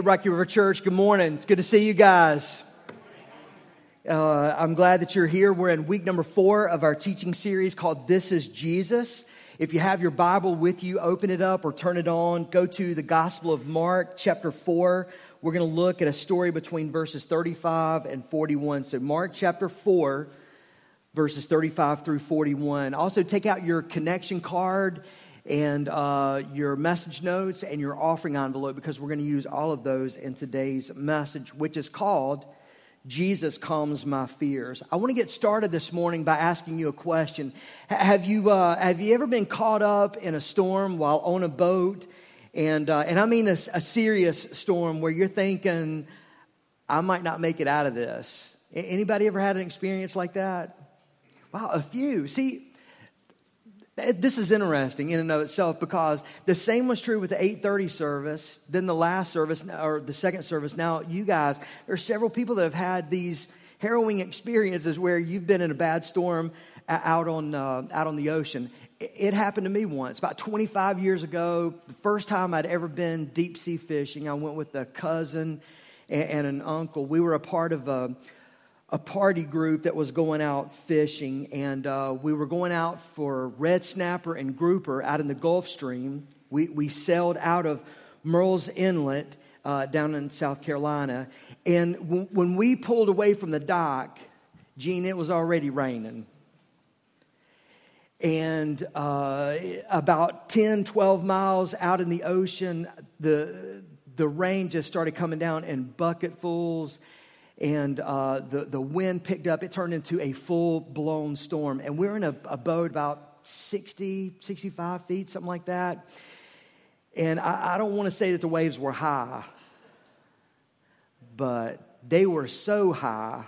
Rocky River Church, good morning. It's good to see you guys. Uh, I'm glad that you're here. We're in week number four of our teaching series called This is Jesus. If you have your Bible with you, open it up or turn it on. Go to the Gospel of Mark, chapter 4. We're going to look at a story between verses 35 and 41. So, Mark chapter 4, verses 35 through 41. Also, take out your connection card and uh, your message notes and your offering envelope because we're going to use all of those in today's message, which is called Jesus Calms My Fears. I want to get started this morning by asking you a question. Have you, uh, have you ever been caught up in a storm while on a boat? And, uh, and I mean a, a serious storm where you're thinking, I might not make it out of this. Anybody ever had an experience like that? Wow, a few. See, this is interesting in and of itself because the same was true with the 8:30 service, then the last service or the second service. Now, you guys, there are several people that have had these harrowing experiences where you've been in a bad storm out on uh, out on the ocean. It happened to me once, about 25 years ago. The first time I'd ever been deep sea fishing, I went with a cousin and an uncle. We were a part of a a party group that was going out fishing, and uh, we were going out for red snapper and grouper out in the Gulf Stream. We, we sailed out of Murrells Inlet uh, down in South Carolina, and w- when we pulled away from the dock, Gene, it was already raining. And uh, about 10, 12 miles out in the ocean, the, the rain just started coming down in bucketfuls and uh, the, the wind picked up. It turned into a full blown storm. And we are in a, a, boat about 60, 65 feet, something like that. And I, I don't want to say that the waves were high, but they were so high.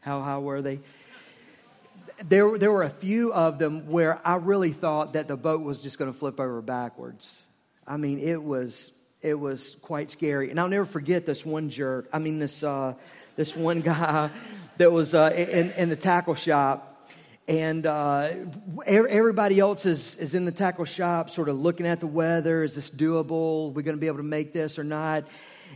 How high were they? There, there were a few of them where I really thought that the boat was just going to flip over backwards. I mean, it was it was quite scary. And I'll never forget this one jerk. I mean, this uh, this one guy that was uh, in, in the tackle shop. And uh, everybody else is, is in the tackle shop sort of looking at the weather. Is this doable? Are we going to be able to make this or not?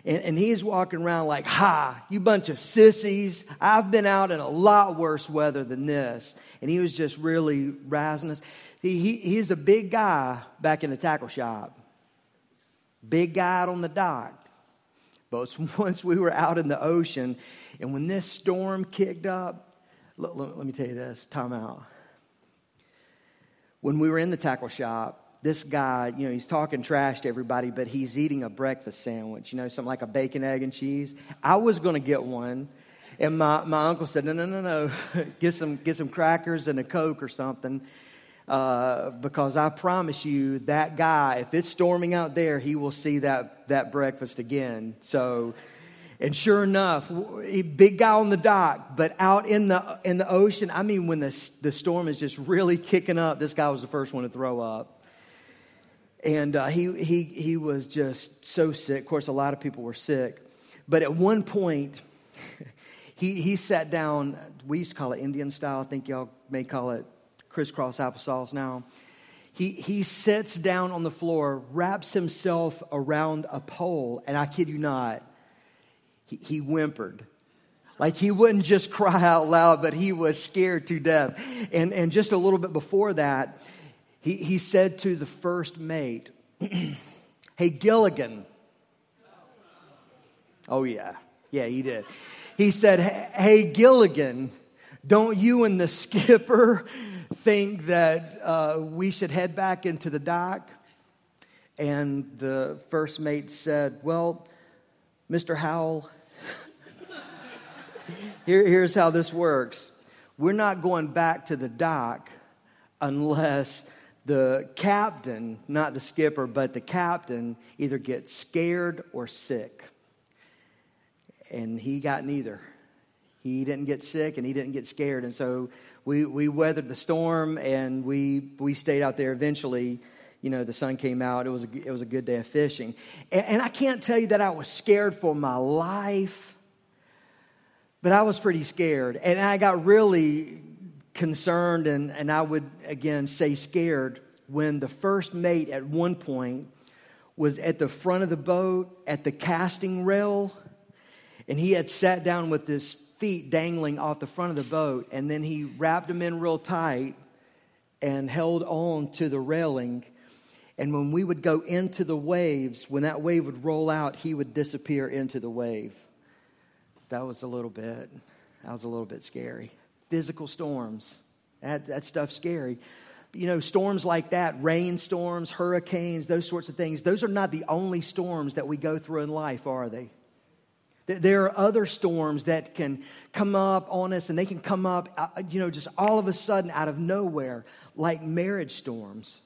And, and, he's walking around like ha you bunch of sissies. I've been out in a lot worse weather than this. And he was just really razzing us. He, he, he's a big guy back in the tackle shop big guy out on the dock But Once we were out in the ocean, and when this storm kicked up, let, let, me tell you this time out. When we were in the tackle shop, this guy, you know, he's talking trash to everybody, but he's eating a breakfast sandwich, you know, something like a bacon, egg, and cheese. I was going to get one. And my, my uncle said, no, no, no, no, get some, get some crackers and a Coke or something. Uh, because I promise you, that guy, if it's storming out there, he will see that, that breakfast again. So, and sure enough, big guy on the dock, but out in the, in the ocean, I mean, when the, the storm is just really kicking up, this guy was the first one to throw up. And uh, he, he, he was just so sick. Of course, a lot of people were sick. But at one point, he, he sat down, we used to call it Indian style. I think y'all may call it crisscross applesauce now. He, he sits down on the floor, wraps himself around a pole, and I kid you not, he, he whimpered. Like he wouldn't just cry out loud, but he was scared to death. And, and just a little bit before that, he, he said to the first mate, Hey, Gilligan. Oh, yeah. Yeah, he did. He said, Hey, Gilligan, don't you and the skipper think that uh, we should head back into the dock? And the first mate said, Well, Mr. Howell, here, here's how this works. We're not going back to the dock unless the captain, not the skipper, but the captain, either gets scared or sick. And he got neither. He didn't get sick and he didn't get scared. And so we, we weathered the storm and we, we stayed out there eventually. You know, the sun came out. It was a, it was a good day of fishing. And, and I can't tell you that I was scared for my life, but I was pretty scared. And I got really concerned and, and I would, again, say scared when the first mate at one point was at the front of the boat at the casting rail, and he had sat down with his feet dangling off the front of the boat, and then he wrapped them in real tight and held on to the railing. And when we would go into the waves, when that wave would roll out, he would disappear into the wave. That was a little bit, that was a little bit scary. Physical storms, that, that stuff's scary you know, storms like that, rainstorms, hurricanes, those sorts of things, those are not the only storms that we go through in life, are they? There are other storms that can come up on us and they can come up, uh, you know, just all of a sudden out of nowhere, like marriage storms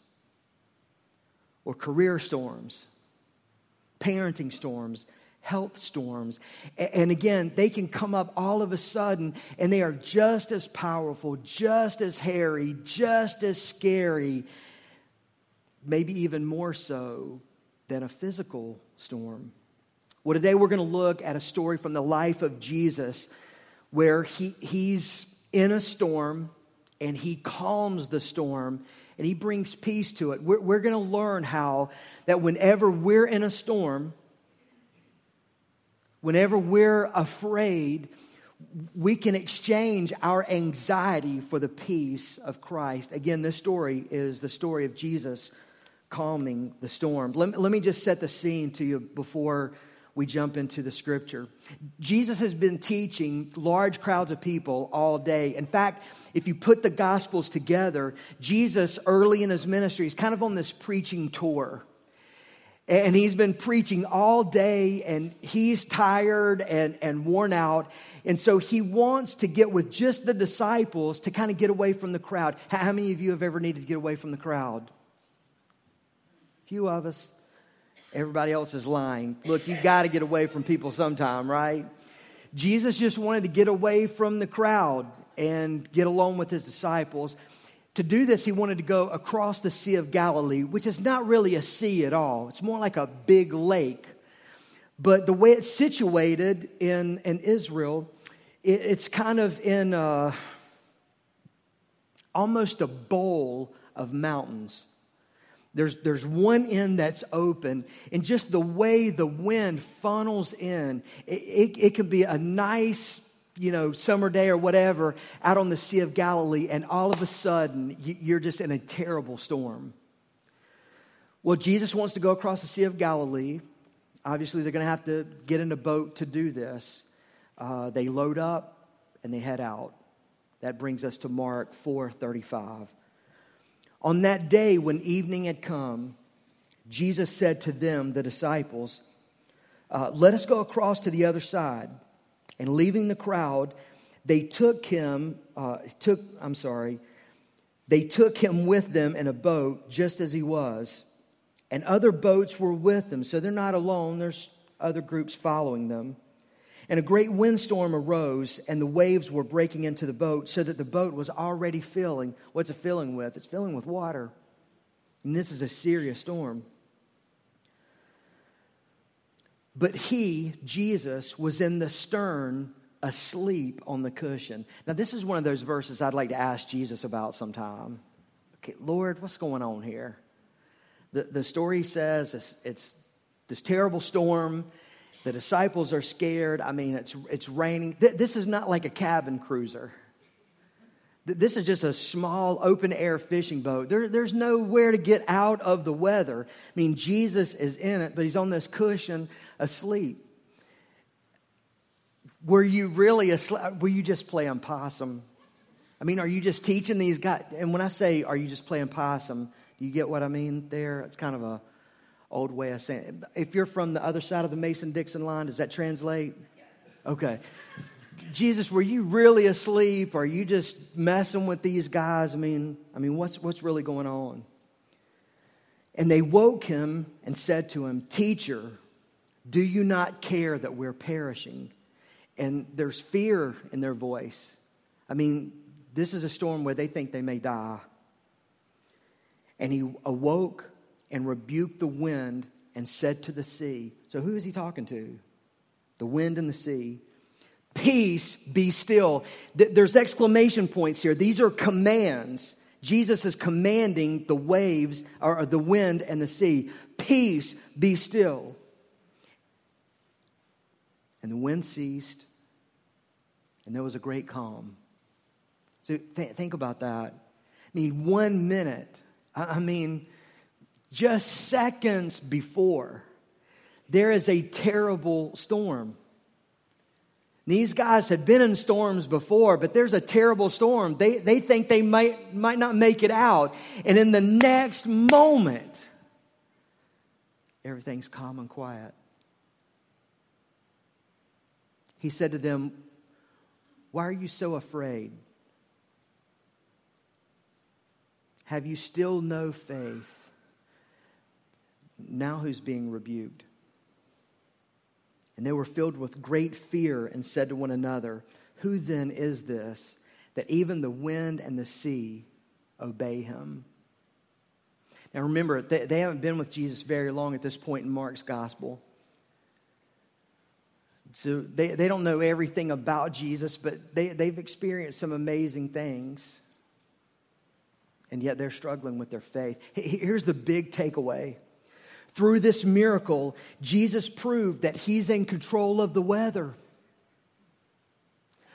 or career storms, parenting storms, health storms. And again, they can come up all of a sudden and they are just as powerful, just as hairy, just as scary, maybe even more so than a physical storm. Well, today we're going to look at a story from the life of Jesus where he, he's in a storm and he calms the storm and he brings peace to it. We're, we're going to learn how that whenever we're in a storm, Whenever we're afraid, we can exchange our anxiety for the peace of Christ. Again, this story is the story of Jesus calming the storm. Let, let me just set the scene to you before we jump into the scripture. Jesus has been teaching large crowds of people all day. In fact, if you put the gospels together, Jesus early in his ministry is kind of on this preaching tour. And he's been preaching all day and he's tired and, and worn out. And so he wants to get with just the disciples to kind of get away from the crowd. How many of you have ever needed to get away from the crowd? A few of us. Everybody else is lying. Look, you got to get away from people sometime, right? Jesus just wanted to get away from the crowd and get along with his disciples. To do this, he wanted to go across the Sea of Galilee, which is not really a sea at all. It's more like a big lake. But the way it's situated in, in Israel, it, it's kind of in a, almost a bowl of mountains. There's, there's one end that's open, and just the way the wind funnels in, it, it, it can be a nice you know, summer day or whatever out on the Sea of Galilee, and all of a sudden you're just in a terrible storm. Well, Jesus wants to go across the Sea of Galilee. Obviously, they're going to have to get in a boat to do this. Uh, they load up and they head out. That brings us to Mark 4:35. On that day when evening had come, Jesus said to them, the disciples, uh, "Let us go across to the other side." And leaving the crowd, they took him, uh, took, I'm sorry, they took him with them in a boat just as he was. And other boats were with them. So they're not alone, there's other groups following them. And a great windstorm arose, and the waves were breaking into the boat, so that the boat was already filling. What's it filling with? It's filling with water. And this is a serious storm. But he, Jesus, was in the stern asleep on the cushion. Now, this is one of those verses I'd like to ask Jesus about sometime. Okay, Lord, what's going on here? The, the story says it's, it's this terrible storm. The disciples are scared. I mean, it's, it's raining. This is not like a cabin cruiser. This is just a small open air fishing boat. There, there's nowhere to get out of the weather. I mean, Jesus is in it, but he's on this cushion asleep. Were you really asleep? Were you just playing possum? I mean, are you just teaching these guys? And when I say, are you just playing possum, do you get what I mean there? It's kind of a old way of saying it. If you're from the other side of the Mason Dixon line, does that translate? Okay. Jesus, were you really asleep? Are you just messing with these guys? I mean, I mean, what's, what's really going on? And they woke him and said to him, Teacher, do you not care that we're perishing? And there's fear in their voice. I mean, this is a storm where they think they may die. And he awoke and rebuked the wind and said to the sea. So, who is he talking to? The wind and the sea peace, be still. There's exclamation points here. These are commands. Jesus is commanding the waves or the wind and the sea. Peace, be still. And the wind ceased, and there was a great calm. So th- think about that. I mean, one minute, I mean, just seconds before, there is a terrible storm. These guys had been in storms before, but there's a terrible storm. They, they think they might, might not make it out. And in the next moment, everything's calm and quiet. He said to them, Why are you so afraid? Have you still no faith? Now who's being rebuked? And they were filled with great fear and said to one another, Who then is this that even the wind and the sea obey him? Now remember, they, they haven't been with Jesus very long at this point in Mark's gospel. So they, they don't know everything about Jesus, but they, they've experienced some amazing things. And yet they're struggling with their faith. Here's the big takeaway through this miracle, Jesus proved that he's in control of the weather.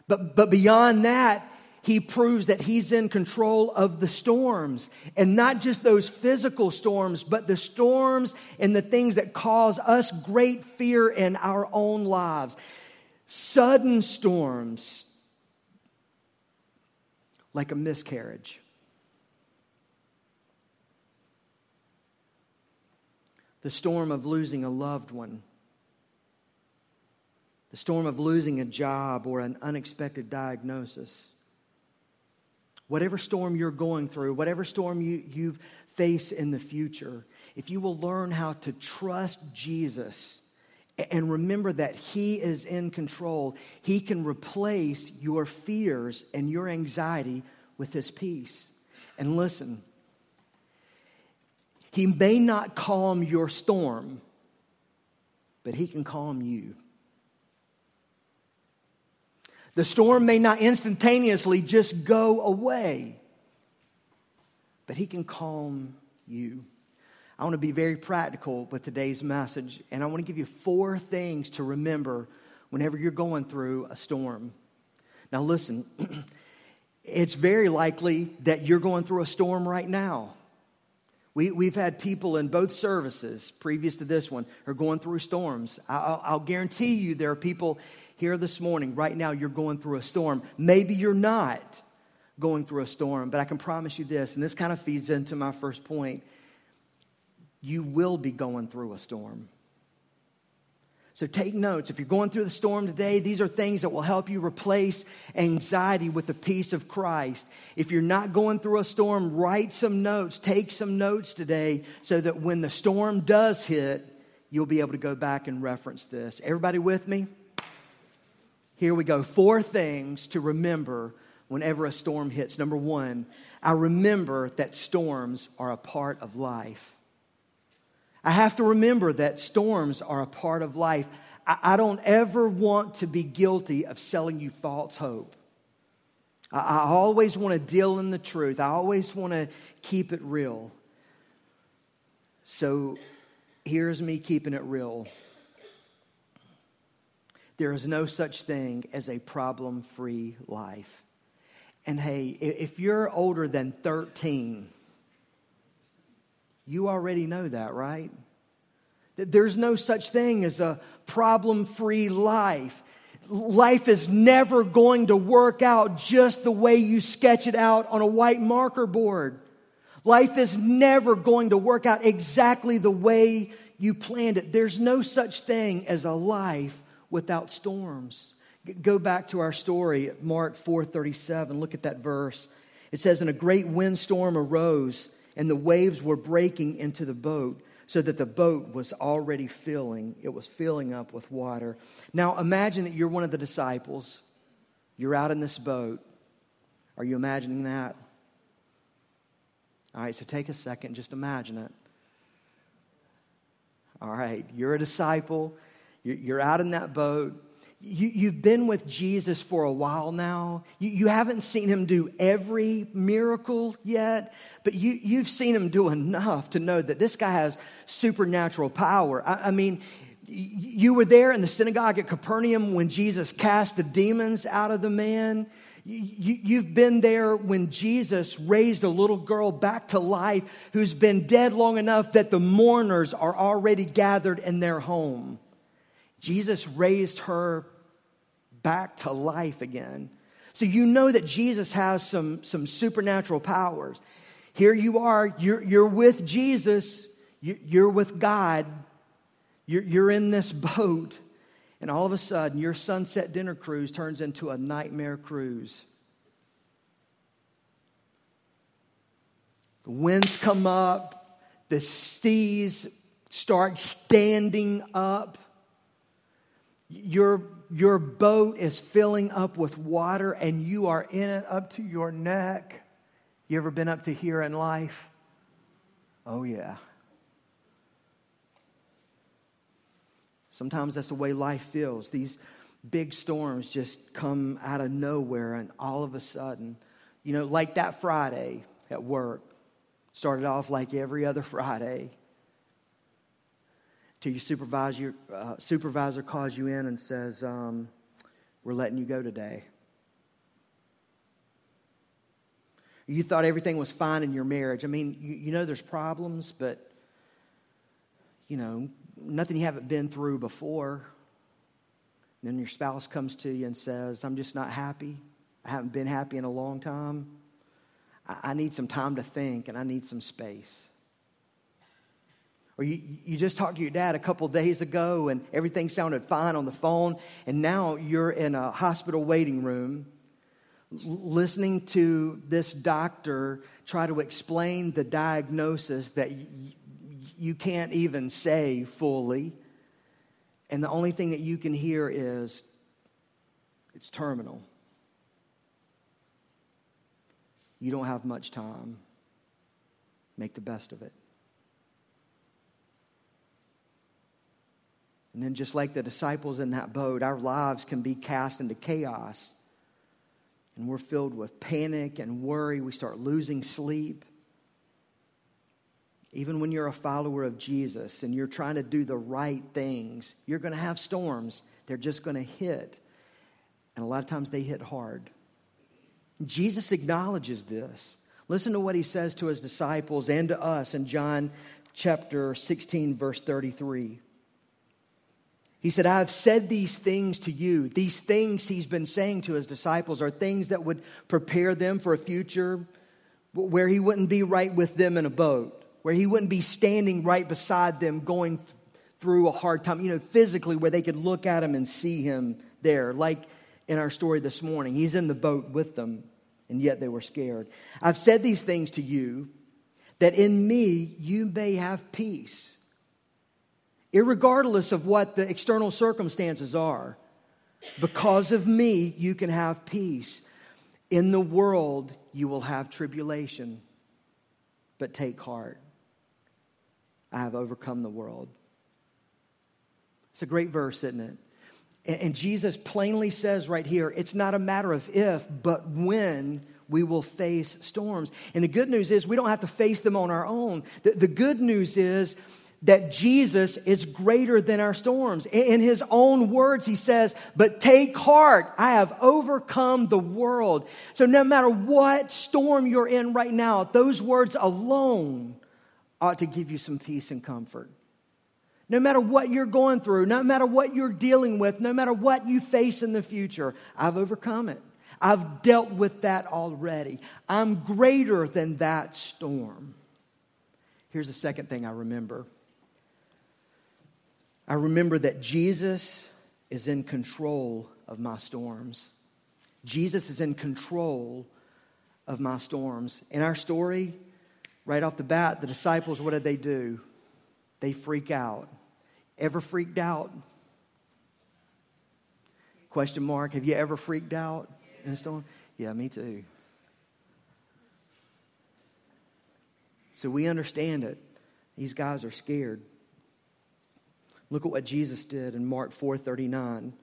But, but beyond that, he proves that he's in control of the storms. And not just those physical storms, but the storms and the things that cause us great fear in our own lives. Sudden storms, like a miscarriage. The storm of losing a loved one, the storm of losing a job or an unexpected diagnosis. Whatever storm you're going through, whatever storm you, you face in the future, if you will learn how to trust Jesus and remember that He is in control, He can replace your fears and your anxiety with His peace. And listen, he may not calm your storm, but He can calm you. The storm may not instantaneously just go away, but He can calm you. I want to be very practical with today's message, and I want to give you four things to remember whenever you're going through a storm. Now, listen, it's very likely that you're going through a storm right now. We, we've had people in both services previous to this one are going through storms. I'll, I'll guarantee you there are people here this morning, right now, you're going through a storm. Maybe you're not going through a storm, but I can promise you this, and this kind of feeds into my first point you will be going through a storm. So take notes. If you're going through the storm today, these are things that will help you replace anxiety with the peace of Christ. If you're not going through a storm, write some notes. Take some notes today so that when the storm does hit, you'll be able to go back and reference this. Everybody with me? Here we go. Four things to remember whenever a storm hits. Number one, I remember that storms are a part of life. I have to remember that storms are a part of life. I, don't ever want to be guilty of selling you false hope. I, I always want to deal in the truth, I always want to keep it real. So here's me keeping it real. There is no such thing as a problem free life. And hey, if you're older than 13, you already know that, right? That there's no such thing as a problem free life. Life is never going to work out just the way you sketch it out on a white marker board. Life is never going to work out exactly the way you planned it. There's no such thing as a life without storms. Go back to our story at Mark 4:37. Look at that verse. It says and a great windstorm arose and the waves were breaking into the boat so that the boat was already filling. It was filling up with water. Now imagine that you're one of the disciples. You're out in this boat. Are you imagining that? All right, so take a second, just imagine it. All right, you're a disciple. You're out in that boat. You, have been with Jesus for a while now. You, you, haven't seen him do every miracle yet, but you, you've seen him do enough to know that this guy has supernatural power. I, I mean, you were there in the synagogue at Capernaum when Jesus cast the demons out of the man. You, have been there when Jesus raised a little girl back to life who's been dead long enough that the mourners are already gathered in their home. Jesus raised her back to life again. So you know that Jesus has some, some supernatural powers. Here you are, you're, you're with Jesus, you're with God, you're, you're in this boat, and all of a sudden your sunset dinner cruise turns into a nightmare cruise. The winds come up, the seas start standing up. Your, your boat is filling up with water and you are in it up to your neck. You ever been up to here in life? Oh, yeah. Sometimes that's the way life feels. These big storms just come out of nowhere, and all of a sudden, you know, like that Friday at work, started off like every other Friday till your supervisor, uh, supervisor calls you in and says, um, We're letting you go today. You thought everything was fine in your marriage. I mean, you, you know there's problems, but, you know, nothing you haven't been through before. And then your spouse comes to you and says, I'm just not happy. I haven't been happy in a long time. I, I need some time to think and I need some space. Or you, you just talked to your dad a couple days ago and everything sounded fine on the phone, and now you're in a hospital waiting room listening to this doctor try to explain the diagnosis that y- you can't even say fully. And the only thing that you can hear is it's terminal. You don't have much time. Make the best of it. And then, just like the disciples in that boat, our lives can be cast into chaos. And we're filled with panic and worry. We start losing sleep. Even when you're a follower of Jesus and you're trying to do the right things, you're going to have storms. They're just going to hit. And a lot of times they hit hard. Jesus acknowledges this. Listen to what he says to his disciples and to us in John chapter 16, verse 33. He said, I have said these things to you. These things he's been saying to his disciples are things that would prepare them for a future where he wouldn't be right with them in a boat, where he wouldn't be standing right beside them going th- through a hard time, you know, physically, where they could look at him and see him there. Like in our story this morning, he's in the boat with them, and yet they were scared. I've said these things to you that in me you may have peace irregardless of what the external circumstances are. Because of me, you can have peace. In the world, you will have tribulation, but take heart. I have overcome the world. It's a great verse, isn't it? And Jesus plainly says right here it's not a matter of if, but when we will face storms. And the good news is we don't have to face them on our own. The, good news is that Jesus is greater than our storms. In his own words, he says, But take heart, I have overcome the world. So no matter what storm you're in right now, those words alone ought to give you some peace and comfort. No matter what you're going through, no matter what you're dealing with, no matter what you face in the future, I've overcome it. I've dealt with that already. I'm greater than that storm. Here's the second thing I remember I remember that Jesus is in control of my storms. Jesus is in control of my storms. In our story, right off the bat, the disciples, what did they do? They freak out. Ever freaked out? Question mark. Have you ever freaked out in a storm? Yeah, me too. So we understand it. These guys are scared. Look at what Jesus did in Mark 4:39.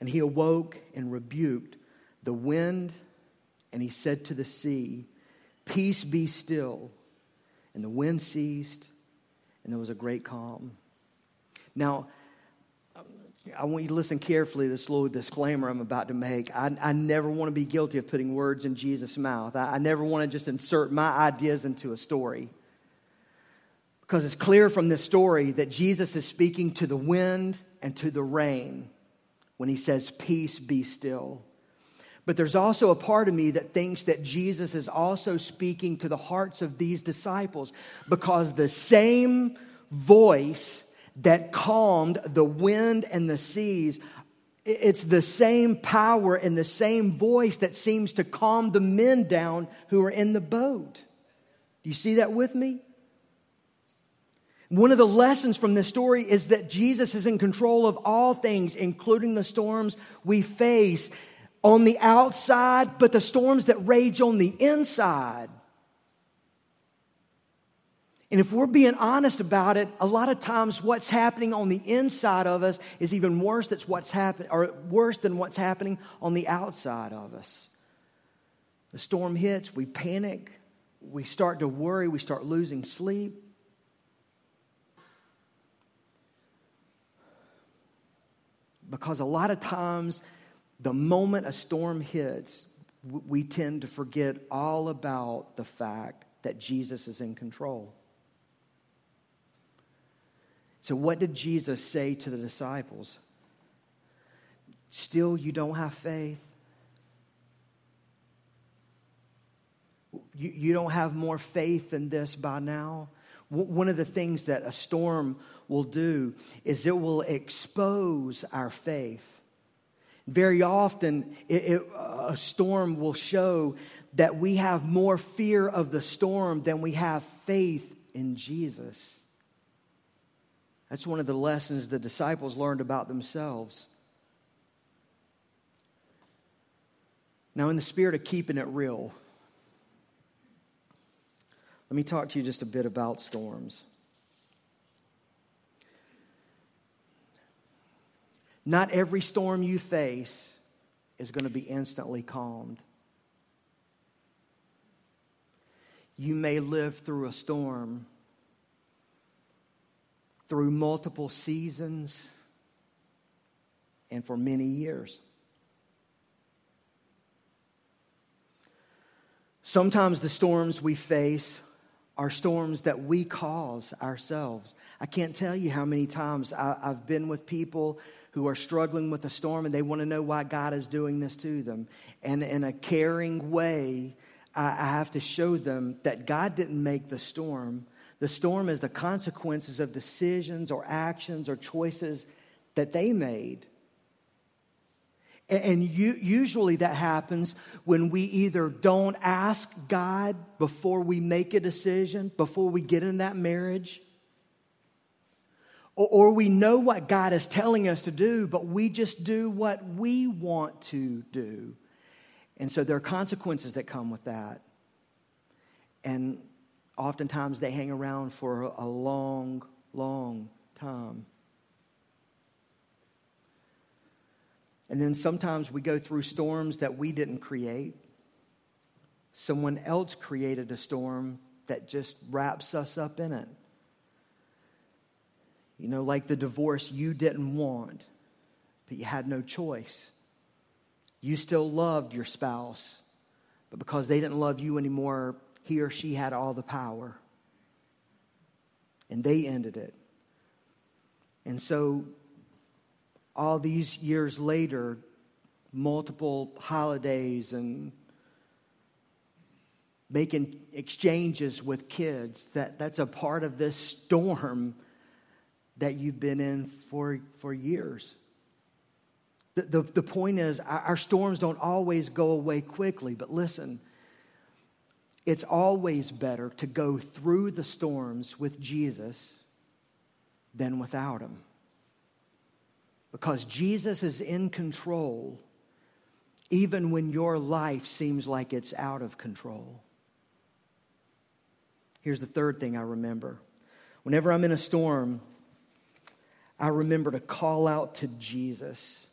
And he awoke and rebuked the wind, and he said to the sea, Peace be still. And the wind ceased, and there was a great calm. Now, I want you to listen carefully to this little disclaimer I'm about to make. I, I never want to be guilty of putting words in Jesus' mouth. I, I never want to just insert my ideas into a story. Because it's clear from this story that Jesus is speaking to the wind and to the rain when he says, Peace be still. But there's also a part of me that thinks that Jesus is also speaking to the hearts of these disciples because the same voice that calmed the wind and the seas. It's the same power and the same voice that seems to calm the men down who are in the boat. Do you see that with me? One of the lessons from this story is that Jesus is in control of all things, including the storms we face on the outside, but the storms that rage on the inside. And if we're being honest about it, a lot of times what's happening on the inside of us is even worse than what's happening or worse than what's happening on the outside of us. The storm hits, we panic, we start to worry, we start losing sleep. Because a lot of times, the moment a storm hits, we tend to forget all about the fact that Jesus is in control. So, what did Jesus say to the disciples? Still, you don't have faith? You, you don't have more faith than this by now? One of the things that a storm will do is it will expose our faith. Very often, it, it, a storm will show that we have more fear of the storm than we have faith in Jesus. That's one of the lessons the disciples learned about themselves. Now, in the spirit of keeping it real, let me talk to you just a bit about storms. Not every storm you face is going to be instantly calmed. You may live through a storm through multiple seasons and for many years. Sometimes the storms we face are storms that we cause ourselves. I can't tell you how many times I, have been with people who are struggling with a storm and they want to know why God is doing this to them. And in a caring way, I, I have to show them that God didn't make the storm, the storm is the consequences of decisions or actions or choices that they made. And usually that happens when we either don't ask God before we make a decision, before we get in that marriage, or we know what God is telling us to do, but we just do what we want to do. And so there are consequences that come with that. And oftentimes they hang around for a long, long time. And then sometimes we go through storms that we didn't create. Someone else created a storm that just wraps us up in it. You know, like the divorce you didn't want, but you had no choice. You still loved your spouse, but because they didn't love you anymore, he or she had all the power. And they ended it. And so, all these years later, multiple holidays and making exchanges with kids, that, that's a part of this storm that you've been in for, for years. The, the, the point is, our, our storms don't always go away quickly, but listen, it's always better to go through the storms with Jesus than without him. Because Jesus is in control even when your life seems like it's out of control. Here's the third thing I remember. Whenever I'm in a storm, I remember to call out to Jesus.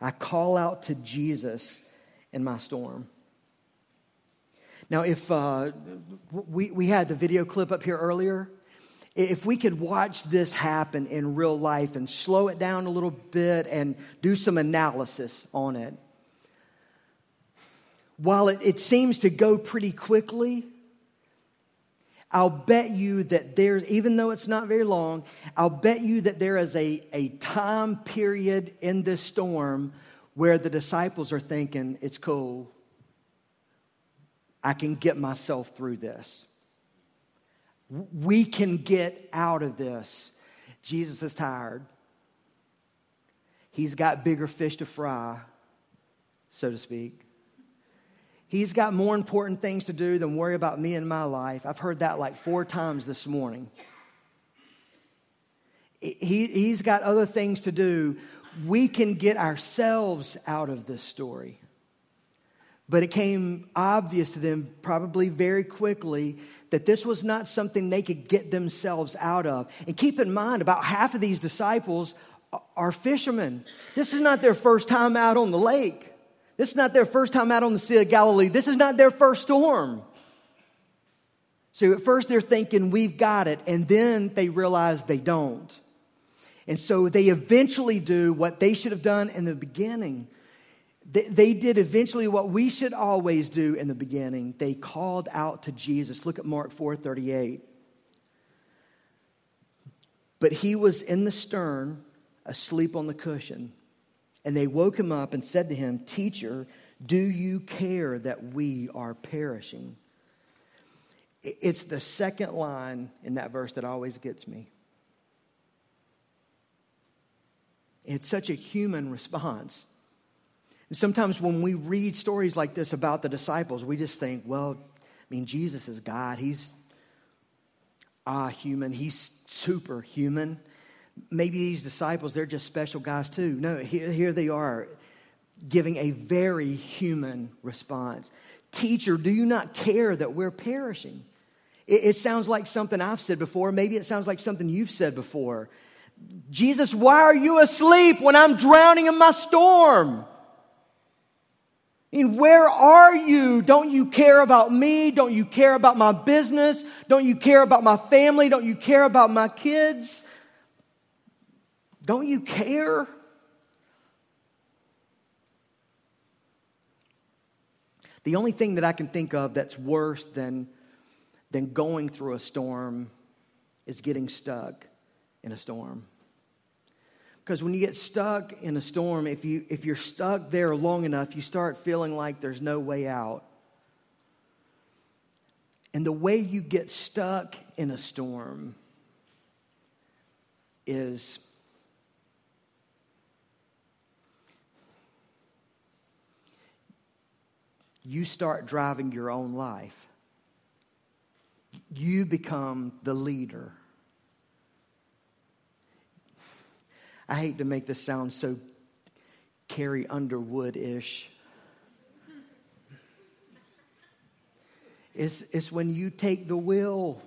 I call out to Jesus in my storm. Now, if uh, we, we had the video clip up here earlier, if we could watch this happen in real life and slow it down a little bit and do some analysis on it, while it, it seems to go pretty quickly, I'll bet you that there, even though it's not very long, I'll bet you that there is a, a time period in this storm where the disciples are thinking, it's cool. I can get myself through this. We can get out of this. Jesus is tired. He's got bigger fish to fry, so to speak. He's got more important things to do than worry about me and my life. I've heard that like four times this morning. He, he's got other things to do we can get ourselves out of this story. But it came obvious to them, probably very quickly, that this was not something they could get themselves out of. And keep in mind, about half of these disciples are fishermen. This is not their first time out on the lake. This is not their first time out on the Sea of Galilee. This is not their first storm. So at first they're thinking, we've got it. And then they realize they don't. And so they eventually do what they should have done in the beginning. They, did eventually what we should always do in the beginning. They called out to Jesus. Look at Mark 4:38. But he was in the stern, asleep on the cushion. And they woke him up and said to him, Teacher, do you care that we are perishing? It's the second line in that verse that always gets me. It's such a human response. And sometimes when we read stories like this about the disciples, we just think, well, I mean, Jesus is God. He's ah human. He's superhuman. Maybe these disciples, they're just special guys too. No, here, here they are giving a very human response. Teacher, do you not care that we're perishing? It, it sounds like something I've said before. Maybe it sounds like something you've said before. Jesus, why are you asleep when I'm drowning in my storm? Mean, where are you? Don't you care about me? Don't you care about my business? Don't you care about my family? Don't you care about my kids? Don't you care? The only thing that I can think of that's worse than, than going through a storm is getting stuck in a storm. Because when you get stuck in a storm, if, you, if you're stuck there long enough, you start feeling like there's no way out. And the way you get stuck in a storm is you start driving your own life. You become the leader. I hate to make this sound so Carrie Underwood ish. It's, it's when you take the wheel.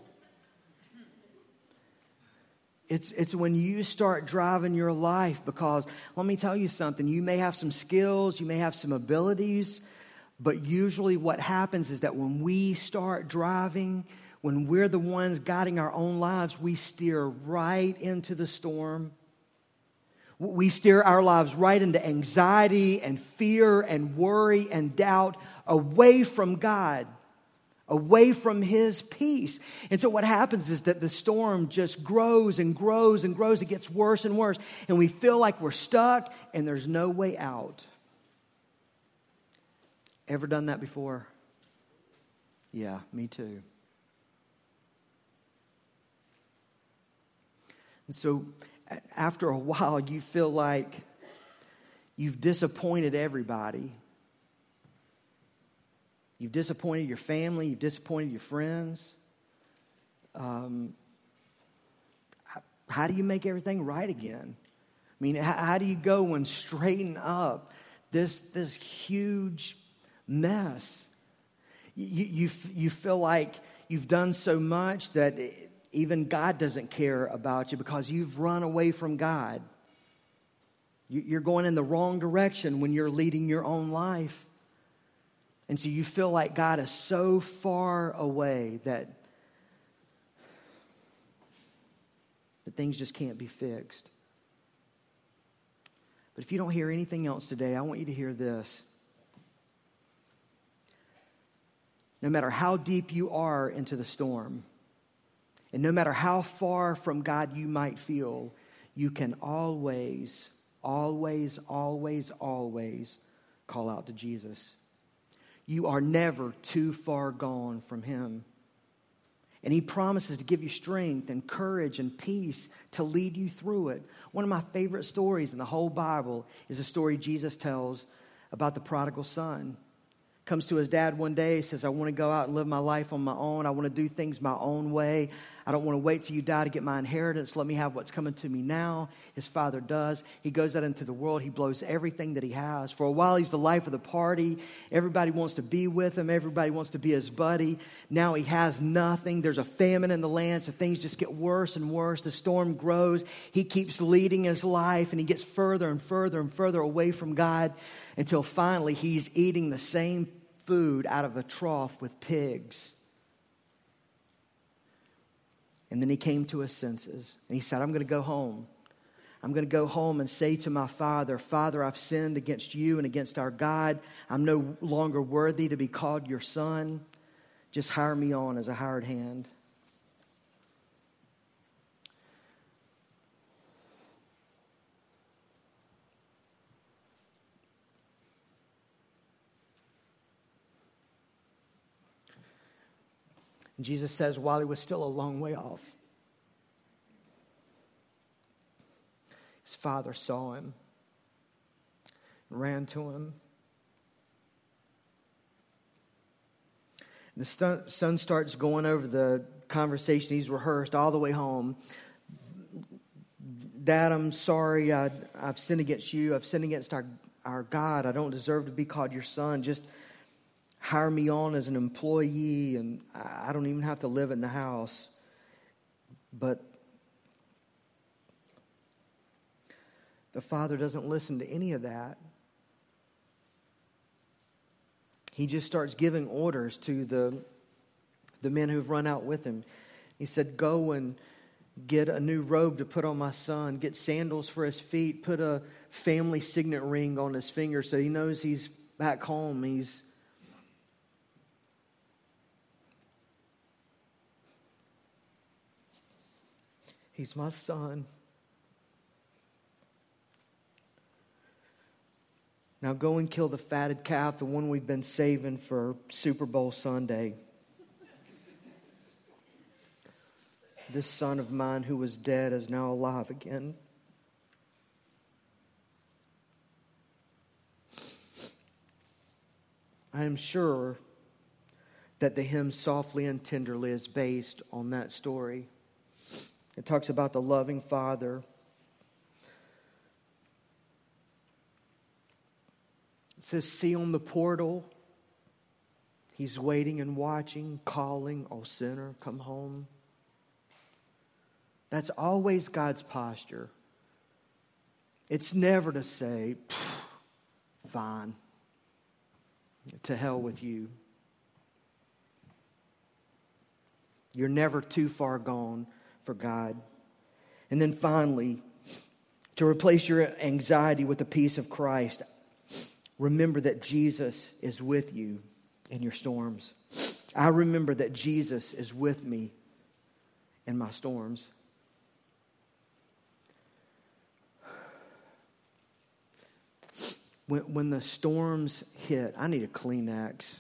It's, it's when you start driving your life because let me tell you something. You may have some skills, you may have some abilities, but usually what happens is that when we start driving, when we're the ones guiding our own lives, we steer right into the storm we steer our lives right into anxiety and fear and worry and doubt away from God, away from His peace. And so what happens is that the storm just grows and grows and grows. It gets worse and worse. And we feel like we're stuck and there's no way out. Ever done that before? Yeah, me too. And so after a while, you feel like you've disappointed everybody. You've disappointed your family, you've disappointed your friends. Um, how, do you make everything right again? I mean, how, how do you go and straighten up this, this huge mess? You, you, you feel like you've done so much that it, even God doesn't care about you because you've run away from God. You're going in the wrong direction when you're leading your own life. And so you feel like God is so far away that, that things just can't be fixed. But if you don't hear anything else today, I want you to hear this. No matter how deep you are into the storm, and no matter how far from God you might feel, you can always, always, always, always call out to Jesus. You are never too far gone from Him. And He promises to give you strength and courage and peace to lead you through it. One of my favorite stories in the whole Bible is a story Jesus tells about the prodigal son comes to his dad one day, says, I want to go out and live my life on my own. I want to do things my own way. I don't want to wait till you die to get my inheritance. Let me have what's coming to me now. His father does. He goes out into the world. He blows everything that he has. For a while, he's the life of the party. Everybody wants to be with him. Everybody wants to be his buddy. Now he has nothing. There's a famine in the land, so things just get worse and worse. The storm grows. He keeps leading his life, and he gets further and further and further away from God until finally he's eating the same food out of a trough with pigs. And then he came to his senses and he said, I'm going to go home. I'm going to go home and say to my father, Father, I've sinned against you and against our God. I'm no longer worthy to be called your son. Just hire me on as a hired hand. And Jesus says, while he was still a long way off, his father saw him ran to him. And the son starts going over the conversation he's rehearsed all the way home. Dad, I'm sorry. I, have sinned against you. I've sinned against our, our God. I don't deserve to be called your son. Just hire me on as an employee and I don't even have to live in the house. But the father doesn't listen to any of that. He just starts giving orders to the, the men who've run out with him. He said, Go and get a new robe to put on my son, get sandals for his feet, put a family signet ring on his finger so he knows he's back home. He's He's my son. Now go and kill the fatted calf, the one we've been saving for Super Bowl Sunday. This son of mine who was dead is now alive again. I am sure that the hymn Softly and Tenderly is based on that story. It talks about the loving Father. It says, See on the portal. He's waiting and watching, calling, Oh, sinner, come home. That's always God's posture. It's never to say, Fine, to hell with you. You're never too far gone for God. And then finally, to replace your anxiety with the peace of Christ, remember that Jesus is with you in your storms. I remember that Jesus is with me in my storms. When, when the storms hit, I need a Kleenex.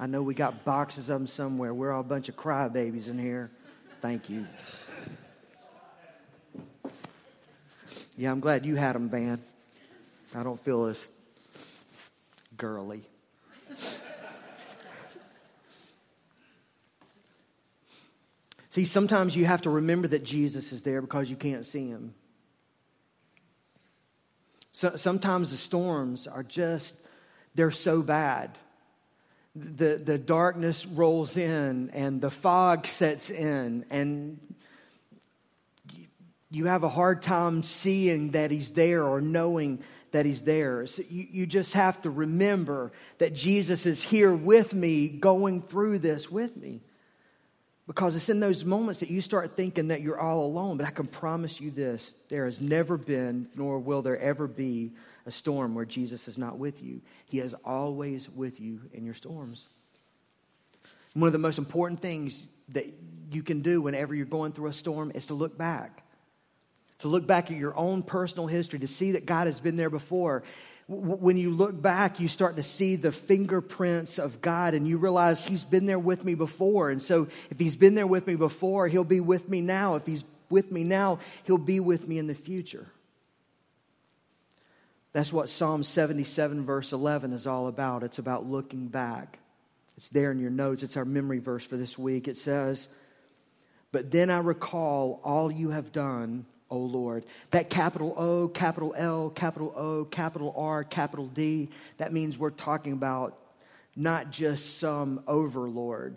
I know we got boxes of them somewhere. We're all a bunch of crybabies in here. Thank you. Yeah, I'm glad you had them, Van. I don't feel as girly. See, sometimes you have to remember that Jesus is there because you can't see him. So, sometimes the storms are just, they're so bad the, the darkness rolls in and the fog sets in and you have a hard time seeing that He's there or knowing that He's there. So you, you just have to remember that Jesus is here with me, going through this with me. Because it's in those moments that you start thinking that you're all alone. But I can promise you this there has never been, nor will there ever be, a storm where Jesus is not with you. He is always with you in your storms. One of the most important things that you can do whenever you're going through a storm is to look back. To look back at your own personal history, to see that God has been there before when you look back, you start to see the fingerprints of God and you realize He's been there with me before. And so, if He's been there with me before, He'll be with me now. If He's with me now, He'll be with me in the future. That's what Psalm 77, verse 11, is all about. It's about looking back. It's there in your notes. It's our memory verse for this week. It says, But then I recall all you have done O Lord. That capital O, capital L, capital O, capital R, capital D, that means we're talking about not just some overlord.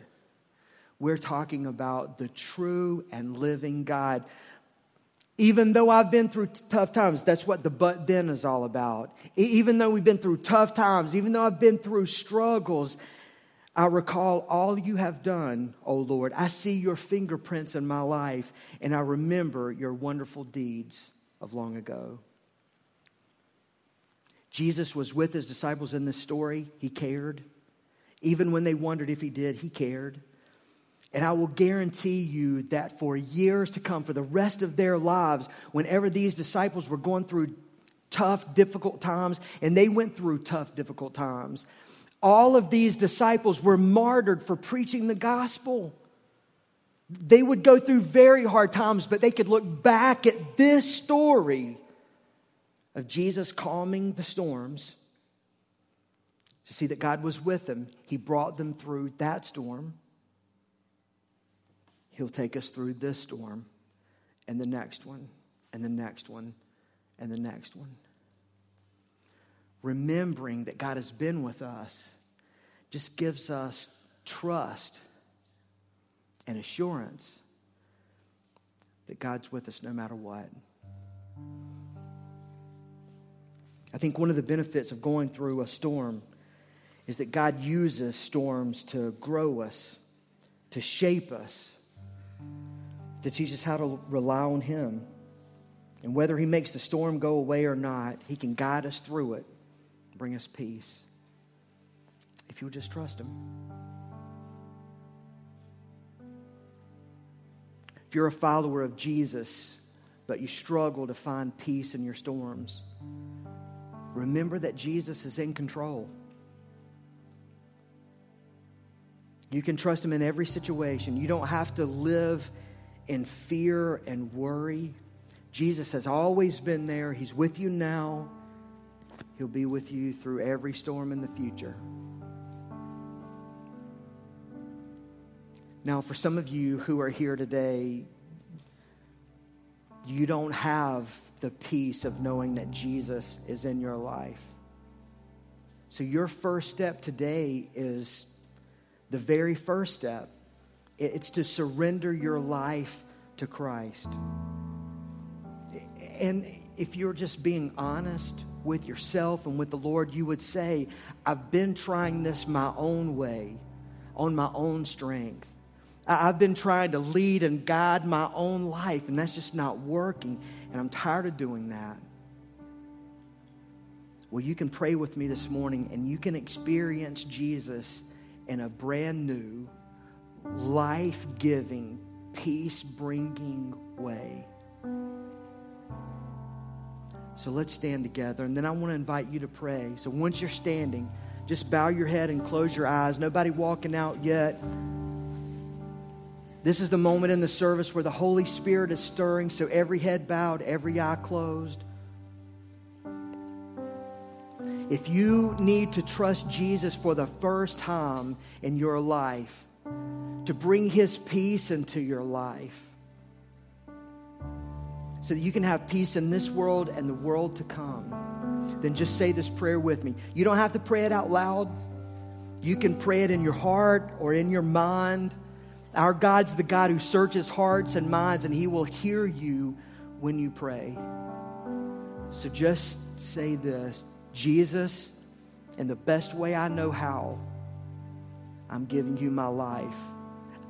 We're talking about the true and living God. Even though I've been through tough times, that's what the but then is all about. Even though we've been through tough times, even though I've been through struggles, I recall all you have done, O Lord. I see your fingerprints in my life, and I remember your wonderful deeds of long ago. Jesus was with his disciples in this story. He cared. Even when they wondered if he did, he cared. And I will guarantee you that for years to come, for the rest of their lives, whenever these disciples were going through tough, difficult times, and they went through tough, difficult times, all of these disciples were martyred for preaching the gospel. They would go through very hard times, but they could look back at this story of Jesus calming the storms to see that God was with them. He brought them through that storm. He'll take us through this storm and the next one and the next one and the next one remembering that God has been with us just gives us trust and assurance that God's with us no matter what. I think one of the benefits of going through a storm is that God uses storms to grow us, to shape us, to teach us how to rely on Him. And whether He makes the storm go away or not, He can guide us through it bring us peace if you'll just trust Him. If you're a follower of Jesus, but you struggle to find peace in your storms, remember that Jesus is in control. You can trust Him in every situation. You don't have to live in fear and worry. Jesus has always been there, He's with you now. He'll be with you through every storm in the future. Now, for some of you who are here today, you don't have the peace of knowing that Jesus is in your life. So, your first step today is the very first step it's to surrender your life to Christ. And if you're just being honest, with yourself and with the Lord, you would say, I've been trying this my own way, on my own strength. I've been trying to lead and guide my own life, and that's just not working, and I'm tired of doing that. Well, you can pray with me this morning, and you can experience Jesus in a brand new, life giving, peace bringing way. So let's stand together. And then I want to invite you to pray. So once you're standing, just bow your head and close your eyes. Nobody walking out yet. This is the moment in the service where the Holy Spirit is stirring. So every head bowed, every eye closed. If you need to trust Jesus for the first time in your life, to bring his peace into your life, so that you can have peace in this world and the world to come, then just say this prayer with me. You don't have to pray it out loud. You can pray it in your heart or in your mind. Our God's the God who searches hearts and minds, and He will hear you when you pray. So just say this Jesus, in the best way I know how, I'm giving you my life.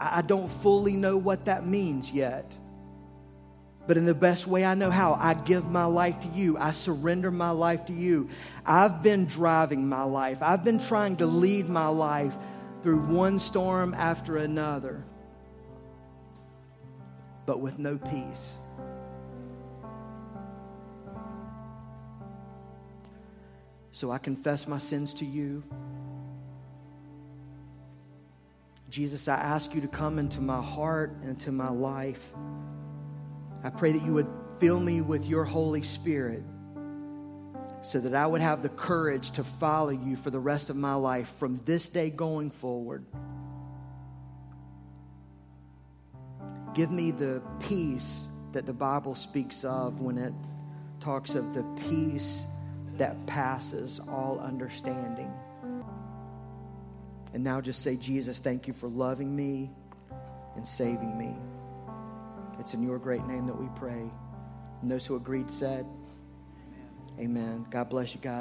I don't fully know what that means yet. But in the best way I know how, I give my life to you. I surrender my life to you. I've been driving my life. I've been trying to lead my life through one storm after another, but with no peace. So I confess my sins to you. Jesus, I ask you to come into my heart and into my life. I pray that you would fill me with your Holy Spirit so that I would have the courage to follow you for the rest of my life from this day going forward. Give me the peace that the Bible speaks of when it talks of the peace that passes all understanding. And now just say, Jesus, thank you for loving me and saving me. It's in your great name that we pray. And those who agreed said, Amen. Amen. God bless you guys.